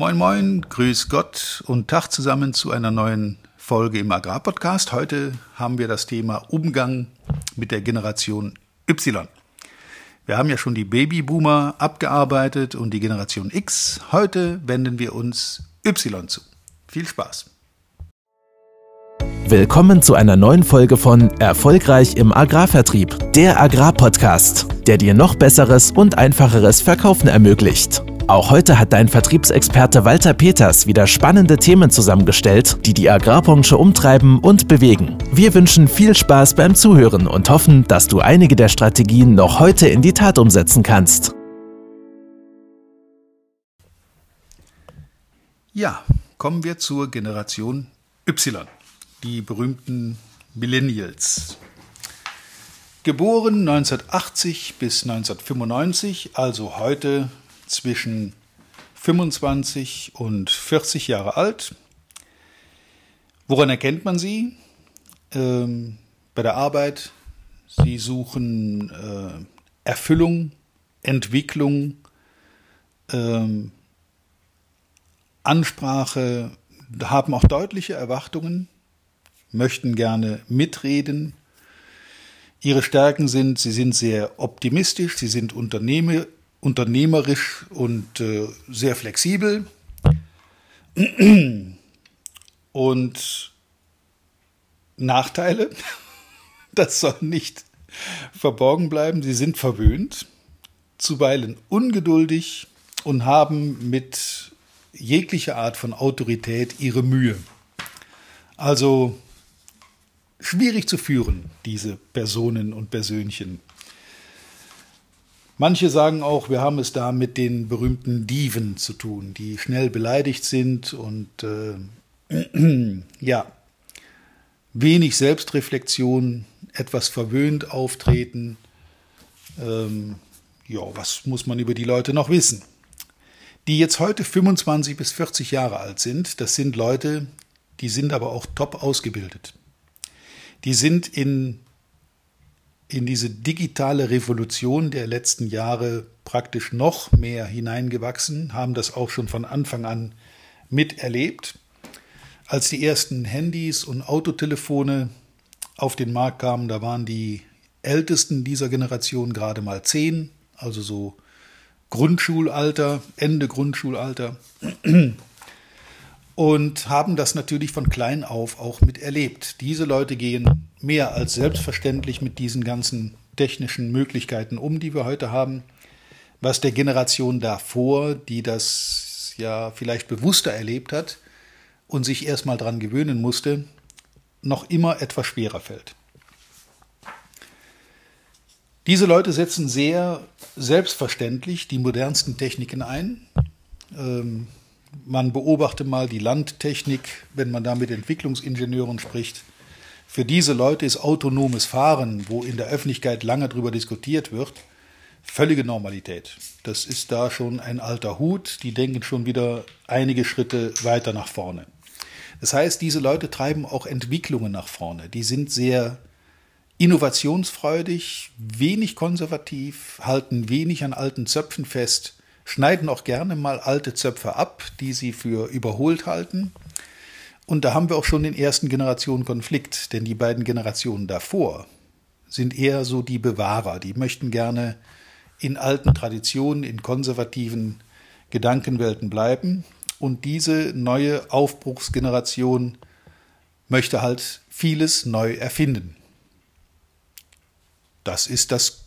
Moin Moin, Grüß Gott und Tag zusammen zu einer neuen Folge im Agrarpodcast. Heute haben wir das Thema Umgang mit der Generation Y. Wir haben ja schon die Babyboomer abgearbeitet und die Generation X. Heute wenden wir uns Y zu. Viel Spaß. Willkommen zu einer neuen Folge von Erfolgreich im Agrarvertrieb, der Agrarpodcast, der dir noch besseres und einfacheres Verkaufen ermöglicht. Auch heute hat dein Vertriebsexperte Walter Peters wieder spannende Themen zusammengestellt, die die Agrarbranche umtreiben und bewegen. Wir wünschen viel Spaß beim Zuhören und hoffen, dass du einige der Strategien noch heute in die Tat umsetzen kannst. Ja, kommen wir zur Generation Y, die berühmten Millennials. Geboren 1980 bis 1995, also heute zwischen 25 und 40 Jahre alt. Woran erkennt man sie? Ähm, bei der Arbeit. Sie suchen äh, Erfüllung, Entwicklung, ähm, Ansprache, haben auch deutliche Erwartungen, möchten gerne mitreden. Ihre Stärken sind, sie sind sehr optimistisch, sie sind Unternehmer, unternehmerisch und äh, sehr flexibel. Und Nachteile, das soll nicht verborgen bleiben, sie sind verwöhnt, zuweilen ungeduldig und haben mit jeglicher Art von Autorität ihre Mühe. Also schwierig zu führen, diese Personen und Persönchen. Manche sagen auch, wir haben es da mit den berühmten Diven zu tun, die schnell beleidigt sind und äh, ja, wenig Selbstreflexion, etwas verwöhnt auftreten. Ähm, ja, was muss man über die Leute noch wissen? Die jetzt heute 25 bis 40 Jahre alt sind, das sind Leute, die sind aber auch top ausgebildet. Die sind in in diese digitale Revolution der letzten Jahre praktisch noch mehr hineingewachsen, haben das auch schon von Anfang an miterlebt. Als die ersten Handys und Autotelefone auf den Markt kamen, da waren die Ältesten dieser Generation gerade mal zehn, also so Grundschulalter, Ende Grundschulalter und haben das natürlich von klein auf auch miterlebt. Diese Leute gehen mehr als selbstverständlich mit diesen ganzen technischen Möglichkeiten um, die wir heute haben, was der Generation davor, die das ja vielleicht bewusster erlebt hat und sich erstmal dran gewöhnen musste, noch immer etwas schwerer fällt. Diese Leute setzen sehr selbstverständlich die modernsten Techniken ein. Ähm, man beobachte mal die Landtechnik, wenn man da mit Entwicklungsingenieuren spricht. Für diese Leute ist autonomes Fahren, wo in der Öffentlichkeit lange darüber diskutiert wird, völlige Normalität. Das ist da schon ein alter Hut, die denken schon wieder einige Schritte weiter nach vorne. Das heißt, diese Leute treiben auch Entwicklungen nach vorne. Die sind sehr innovationsfreudig, wenig konservativ, halten wenig an alten Zöpfen fest schneiden auch gerne mal alte Zöpfe ab, die sie für überholt halten. Und da haben wir auch schon den ersten Generationen Konflikt, denn die beiden Generationen davor sind eher so die Bewahrer, die möchten gerne in alten Traditionen, in konservativen Gedankenwelten bleiben. Und diese neue Aufbruchsgeneration möchte halt vieles neu erfinden. Das ist das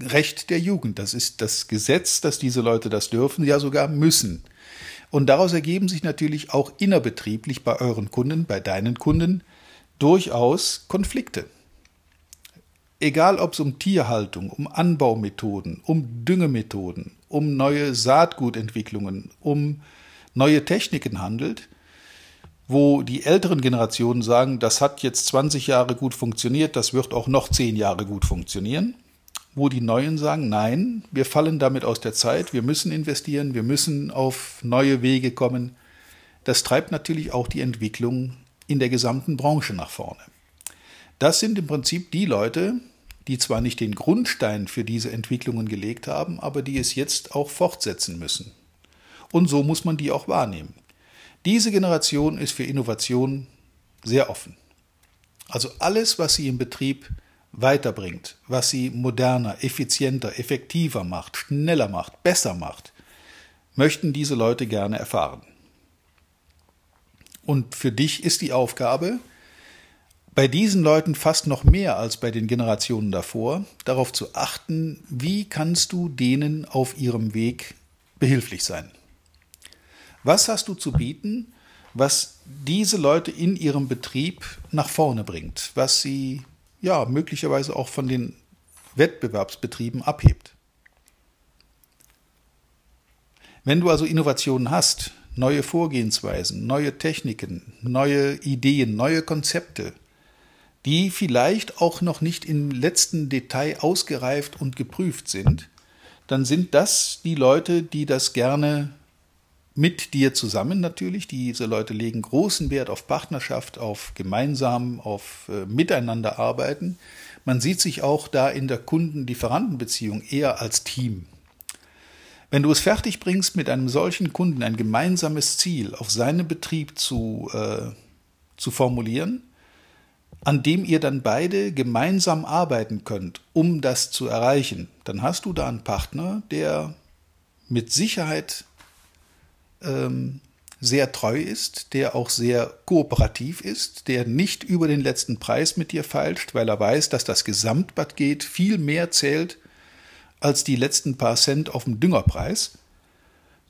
Recht der Jugend. Das ist das Gesetz, dass diese Leute das dürfen, ja sogar müssen. Und daraus ergeben sich natürlich auch innerbetrieblich bei euren Kunden, bei deinen Kunden, durchaus Konflikte. Egal ob es um Tierhaltung, um Anbaumethoden, um Düngemethoden, um neue Saatgutentwicklungen, um neue Techniken handelt, wo die älteren Generationen sagen, das hat jetzt 20 Jahre gut funktioniert, das wird auch noch 10 Jahre gut funktionieren wo die Neuen sagen, nein, wir fallen damit aus der Zeit, wir müssen investieren, wir müssen auf neue Wege kommen. Das treibt natürlich auch die Entwicklung in der gesamten Branche nach vorne. Das sind im Prinzip die Leute, die zwar nicht den Grundstein für diese Entwicklungen gelegt haben, aber die es jetzt auch fortsetzen müssen. Und so muss man die auch wahrnehmen. Diese Generation ist für Innovation sehr offen. Also alles, was sie im Betrieb weiterbringt, was sie moderner, effizienter, effektiver macht, schneller macht, besser macht, möchten diese Leute gerne erfahren. Und für dich ist die Aufgabe, bei diesen Leuten fast noch mehr als bei den Generationen davor, darauf zu achten, wie kannst du denen auf ihrem Weg behilflich sein. Was hast du zu bieten, was diese Leute in ihrem Betrieb nach vorne bringt, was sie ja möglicherweise auch von den Wettbewerbsbetrieben abhebt? Wenn du also Innovationen hast, neue Vorgehensweisen, neue Techniken, neue Ideen, neue Konzepte, die vielleicht auch noch nicht im letzten Detail ausgereift und geprüft sind, dann sind das die Leute, die das gerne mit dir zusammen natürlich. Diese Leute legen großen Wert auf Partnerschaft, auf gemeinsam, auf äh, Miteinander arbeiten. Man sieht sich auch da in der Kunden-Lieferanten-Beziehung eher als Team. Wenn du es fertig bringst, mit einem solchen Kunden ein gemeinsames Ziel auf seinen Betrieb zu, äh, zu formulieren, an dem ihr dann beide gemeinsam arbeiten könnt, um das zu erreichen, dann hast du da einen Partner, der mit Sicherheit ähm, sehr treu ist, der auch sehr kooperativ ist, der nicht über den letzten Preis mit dir feilscht, weil er weiß, dass das Gesamtpaket viel mehr zählt als die letzten paar Cent auf dem Düngerpreis.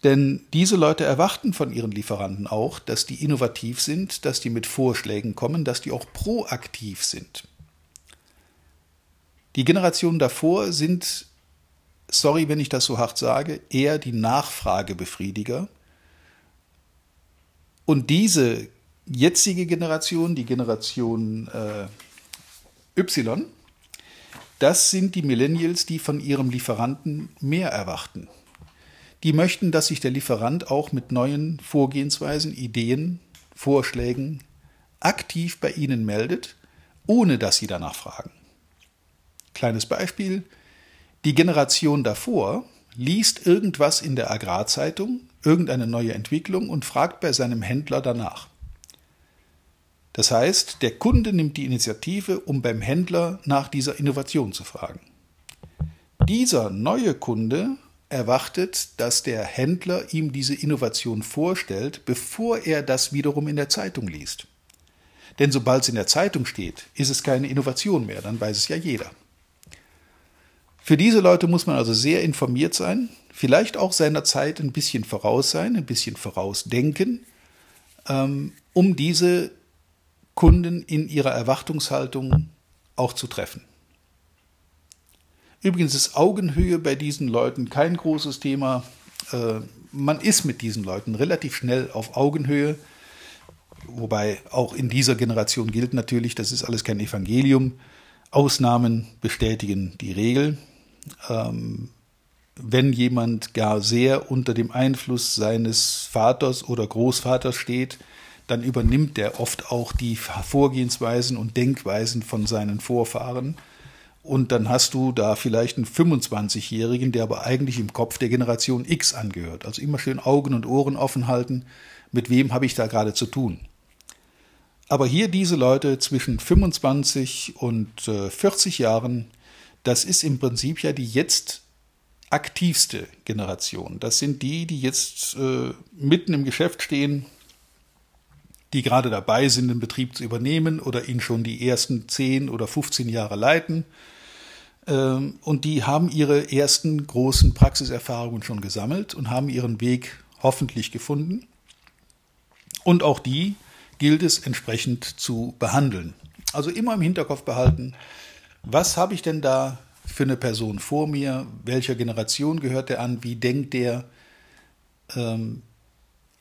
Denn diese Leute erwarten von ihren Lieferanten auch, dass die innovativ sind, dass die mit Vorschlägen kommen, dass die auch proaktiv sind. Die Generationen davor sind, sorry, wenn ich das so hart sage, eher die Nachfragebefriediger. Und diese jetzige Generation, die Generation äh, Y, das sind die Millennials, die von ihrem Lieferanten mehr erwarten. Die möchten, dass sich der Lieferant auch mit neuen Vorgehensweisen, Ideen, Vorschlägen aktiv bei ihnen meldet, ohne dass sie danach fragen. Kleines Beispiel. Die Generation davor liest irgendwas in der Agrarzeitung, irgendeine neue Entwicklung und fragt bei seinem Händler danach. Das heißt, der Kunde nimmt die Initiative, um beim Händler nach dieser Innovation zu fragen. Dieser neue Kunde erwartet, dass der Händler ihm diese Innovation vorstellt, bevor er das wiederum in der Zeitung liest. Denn sobald es in der Zeitung steht, ist es keine Innovation mehr, dann weiß es ja jeder. Für diese Leute muss man also sehr informiert sein, vielleicht auch seiner Zeit ein bisschen voraus sein, ein bisschen vorausdenken, ähm, um diese Kunden in ihrer Erwartungshaltung auch zu treffen. Übrigens ist Augenhöhe bei diesen Leuten kein großes Thema. Äh, man ist mit diesen Leuten relativ schnell auf Augenhöhe. Wobei auch in dieser Generation gilt natürlich, das ist alles kein Evangelium. Ausnahmen bestätigen die Regel. Ähm, wenn jemand gar sehr unter dem Einfluss seines Vaters oder Großvaters steht, dann übernimmt er oft auch die Vorgehensweisen und Denkweisen von seinen Vorfahren und dann hast du da vielleicht einen 25-Jährigen, der aber eigentlich im Kopf der Generation X angehört. Also immer schön Augen und Ohren offen halten, mit wem habe ich da gerade zu tun. Aber hier diese Leute zwischen 25 und äh, 40 Jahren, das ist im Prinzip ja die jetzt aktivste Generation. Das sind die, die jetzt äh, mitten im Geschäft stehen, die gerade dabei sind, den Betrieb zu übernehmen oder ihn schon die ersten 10 oder 15 Jahre leiten ähm, und die haben ihre ersten großen Praxiserfahrungen schon gesammelt und haben ihren Weg hoffentlich gefunden. Und auch die gilt es entsprechend zu behandeln. Also immer im Hinterkopf behalten, was habe ich denn da für eine Person vor mir, welcher Generation gehört der an, wie denkt der, ähm,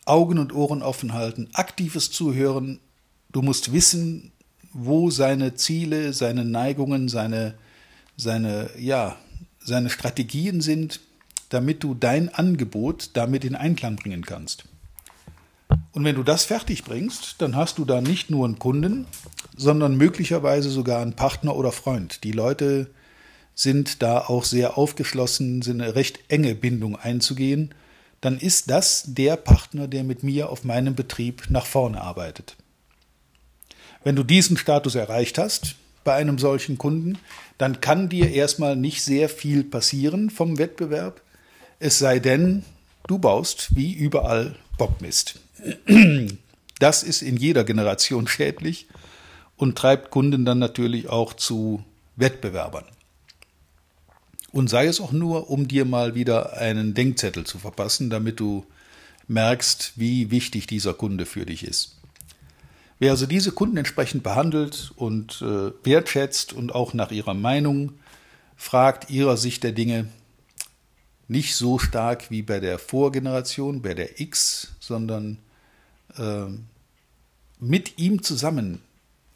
Augen und Ohren offen halten, aktives Zuhören. Du musst wissen, wo seine Ziele, seine Neigungen, seine seine, ja, seine Strategien sind, damit du dein Angebot damit in Einklang bringen kannst. Und wenn du das fertig bringst, dann hast du da nicht nur einen Kunden, sondern möglicherweise sogar einen Partner oder Freund. Die Leute sind da auch sehr aufgeschlossen, sind eine recht enge Bindung einzugehen. dann ist das der Partner, der mit mir auf meinem Betrieb nach vorne arbeitet. Wenn du diesen Status erreicht hast bei einem solchen Kunden, dann kann dir erstmal nicht sehr viel passieren vom Wettbewerb, es sei denn, du baust wie überall Bockmist. Das ist in jeder Generation schädlich und treibt Kunden dann natürlich auch zu Wettbewerbern. Und sei es auch nur, um dir mal wieder einen Denkzettel zu verpassen, damit du merkst, wie wichtig dieser Kunde für dich ist. Wer also diese Kunden entsprechend behandelt und äh, wertschätzt und auch nach ihrer Meinung fragt, ihrer Sicht der Dinge, nicht so stark wie bei der Vorgeneration, bei der X, sondern äh, mit ihm zusammen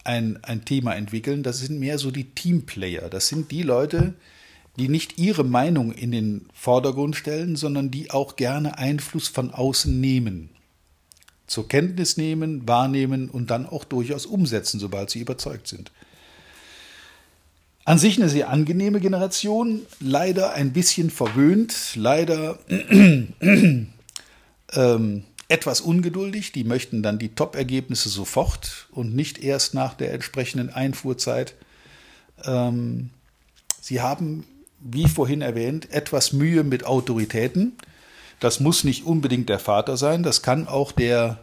ein, ein Thema entwickeln, das sind mehr so die Teamplayer. Das sind die Leute, die nicht ihre Meinung in den Vordergrund stellen, sondern die auch gerne Einfluss von außen nehmen. Zur Kenntnis nehmen, wahrnehmen und dann auch durchaus umsetzen, sobald sie überzeugt sind. An sich eine sehr angenehme Generation, leider ein bisschen verwöhnt, leider ähm, etwas ungeduldig. Die möchten dann die Top-Ergebnisse sofort und nicht erst nach der entsprechenden Einfuhrzeit. Ähm, sie haben wie vorhin erwähnt, etwas Mühe mit Autoritäten. Das muss nicht unbedingt der Vater sein, das kann auch der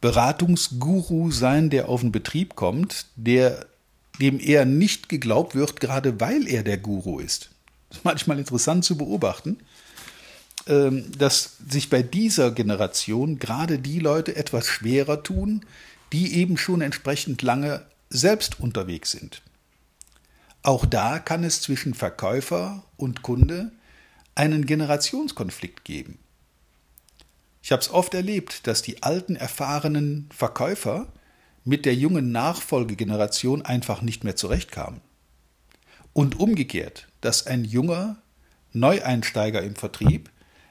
Beratungsguru sein, der auf den Betrieb kommt, der dem eher nicht geglaubt wird, gerade weil er der Guru ist. Das ist manchmal interessant zu beobachten, ähm, dass sich bei dieser Generation gerade die Leute etwas schwerer tun, die eben schon entsprechend lange selbst unterwegs sind. Auch da kann es zwischen Verkäufer und Kunde einen Generationskonflikt geben. Ich habe es oft erlebt, dass die alten, erfahrenen Verkäufer mit der jungen Nachfolgegeneration einfach nicht mehr zurechtkamen. Und umgekehrt, dass ein junger Neueinsteiger im Vertrieb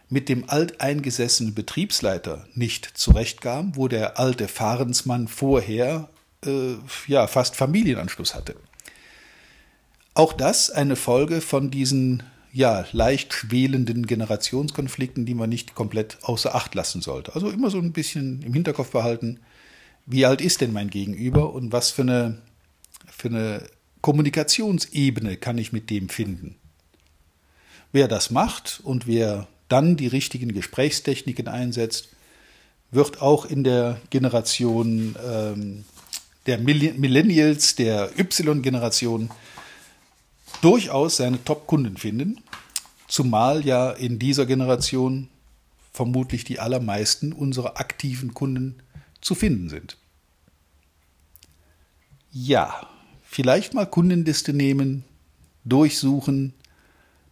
mit dem alteingesessenen Betriebsleiter nicht zurechtkam, wo der alte Fahrensmann vorher äh, ja fast Familienanschluss hatte. Auch das eine Folge von diesen ja, leicht schwelenden Generationskonflikten, die man nicht komplett außer Acht lassen sollte. Also immer so ein bisschen im Hinterkopf behalten, wie alt ist denn mein Gegenüber und was für eine, für eine Kommunikationsebene kann ich mit dem finden. Wer das macht und wer dann die richtigen Gesprächstechniken einsetzt, wird auch in der Generation ähm, der Millennials, der Y-Generation durchaus seine Top-Kunden finden, zumal ja in dieser Generation vermutlich die allermeisten unserer aktiven Kunden zu finden sind. Ja, vielleicht mal Kundenliste nehmen, durchsuchen,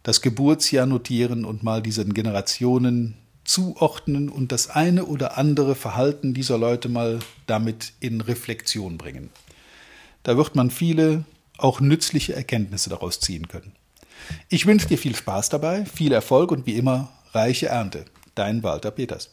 das Geburtsjahr notieren und mal diesen Generationen zuordnen und das eine oder andere Verhalten dieser Leute mal damit in Reflexion bringen. Da wird man viele auch nützliche Erkenntnisse daraus ziehen können. Ich wünsche dir viel Spaß dabei, viel Erfolg und wie immer reiche Ernte. Dein Walter Peters.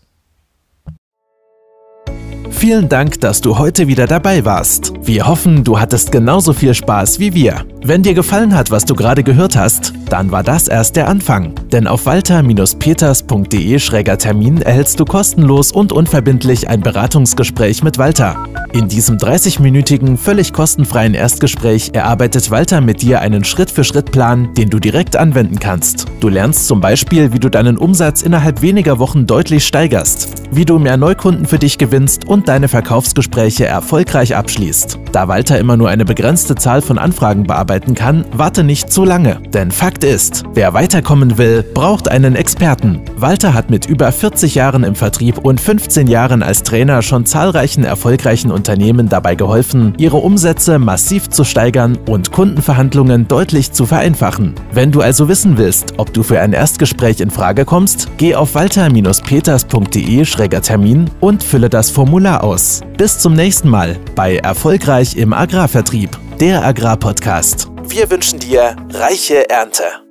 Vielen Dank, dass du heute wieder dabei warst. Wir hoffen, du hattest genauso viel Spaß wie wir. Wenn dir gefallen hat, was du gerade gehört hast, dann war das erst der Anfang. Denn auf walter-peters.de-termin erhältst du kostenlos und unverbindlich ein Beratungsgespräch mit Walter. In diesem 30-minütigen, völlig kostenfreien Erstgespräch erarbeitet Walter mit dir einen Schritt-für-Schritt-Plan, den du direkt anwenden kannst. Du lernst zum Beispiel, wie du deinen Umsatz innerhalb weniger Wochen deutlich steigerst, wie du mehr Neukunden für dich gewinnst und deine Verkaufsgespräche erfolgreich abschließt. Da Walter immer nur eine begrenzte Zahl von Anfragen bearbeiten kann, warte nicht zu lange. Denn Fakt ist, wer weiterkommen will, braucht einen Experten. Walter hat mit über 40 Jahren im Vertrieb und 15 Jahren als Trainer schon zahlreichen erfolgreichen Unternehmen dabei geholfen, ihre Umsätze massiv zu steigern und Kundenverhandlungen deutlich zu vereinfachen. Wenn du also wissen willst, ob du für ein Erstgespräch in Frage kommst, geh auf walter-peters.de-termin und fülle das Formular aus. Bis zum nächsten Mal bei Erfolgreich im Agrarvertrieb, der Agrarpodcast. Wir wünschen dir reiche Ernte.